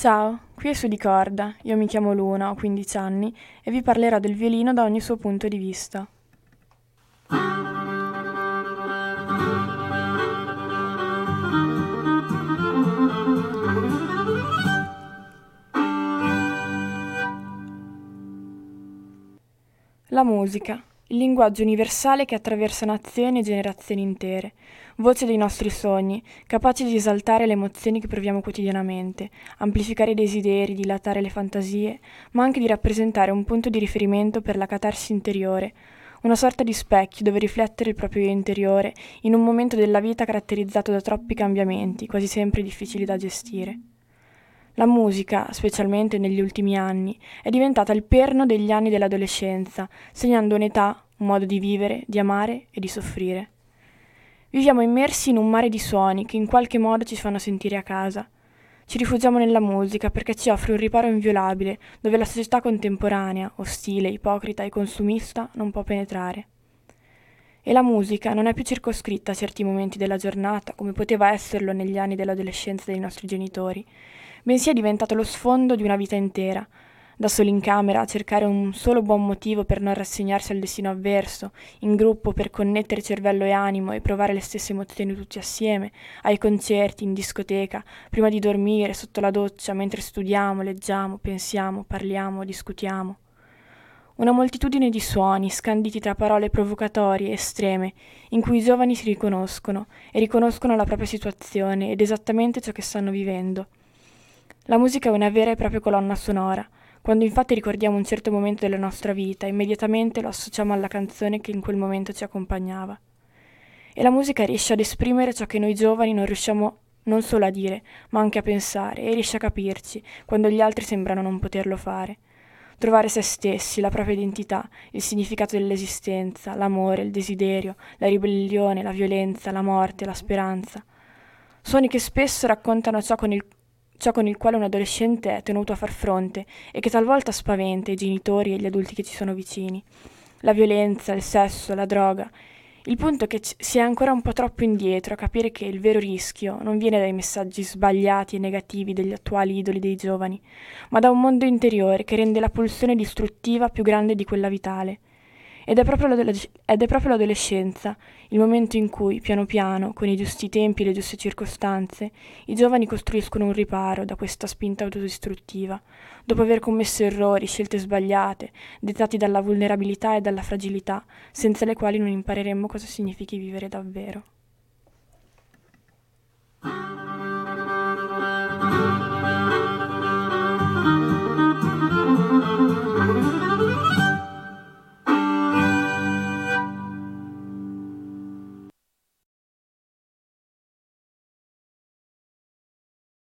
Ciao, qui è su di corda, io mi chiamo Luna, ho 15 anni e vi parlerò del violino da ogni suo punto di vista. La musica, il linguaggio universale che attraversa nazioni e generazioni intere, voce dei nostri sogni, capace di esaltare le emozioni che proviamo quotidianamente, amplificare i desideri, dilatare le fantasie, ma anche di rappresentare un punto di riferimento per la catarsi interiore, una sorta di specchio dove riflettere il proprio io interiore in un momento della vita caratterizzato da troppi cambiamenti, quasi sempre difficili da gestire. La musica, specialmente negli ultimi anni, è diventata il perno degli anni dell'adolescenza, segnando un'età, un modo di vivere, di amare e di soffrire. Viviamo immersi in un mare di suoni che in qualche modo ci fanno sentire a casa. Ci rifugiamo nella musica perché ci offre un riparo inviolabile dove la società contemporanea, ostile, ipocrita e consumista non può penetrare. E la musica non è più circoscritta a certi momenti della giornata come poteva esserlo negli anni dell'adolescenza dei nostri genitori, bensì è diventato lo sfondo di una vita intera, da soli in camera a cercare un solo buon motivo per non rassegnarsi al destino avverso, in gruppo per connettere cervello e animo e provare le stesse emozioni tutti assieme, ai concerti, in discoteca, prima di dormire, sotto la doccia, mentre studiamo, leggiamo, pensiamo, parliamo, discutiamo. Una moltitudine di suoni, scanditi tra parole provocatorie, estreme, in cui i giovani si riconoscono e riconoscono la propria situazione ed esattamente ciò che stanno vivendo la musica è una vera e propria colonna sonora. Quando infatti ricordiamo un certo momento della nostra vita, immediatamente lo associamo alla canzone che in quel momento ci accompagnava. E la musica riesce ad esprimere ciò che noi giovani non riusciamo non solo a dire, ma anche a pensare, e riesce a capirci, quando gli altri sembrano non poterlo fare. Trovare se stessi, la propria identità, il significato dell'esistenza, l'amore, il desiderio, la ribellione, la violenza, la morte, la speranza. Suoni che spesso raccontano ciò con il ciò con il quale un adolescente è tenuto a far fronte e che talvolta spaventa i genitori e gli adulti che ci sono vicini. La violenza, il sesso, la droga. Il punto è che si è ancora un po' troppo indietro a capire che il vero rischio non viene dai messaggi sbagliati e negativi degli attuali idoli dei giovani, ma da un mondo interiore che rende la pulsione distruttiva più grande di quella vitale. Ed è, ed è proprio l'adolescenza, il momento in cui, piano piano, con i giusti tempi e le giuste circostanze, i giovani costruiscono un riparo da questa spinta autodistruttiva, dopo aver commesso errori, scelte sbagliate, dettati dalla vulnerabilità e dalla fragilità, senza le quali non impareremmo cosa significhi vivere davvero.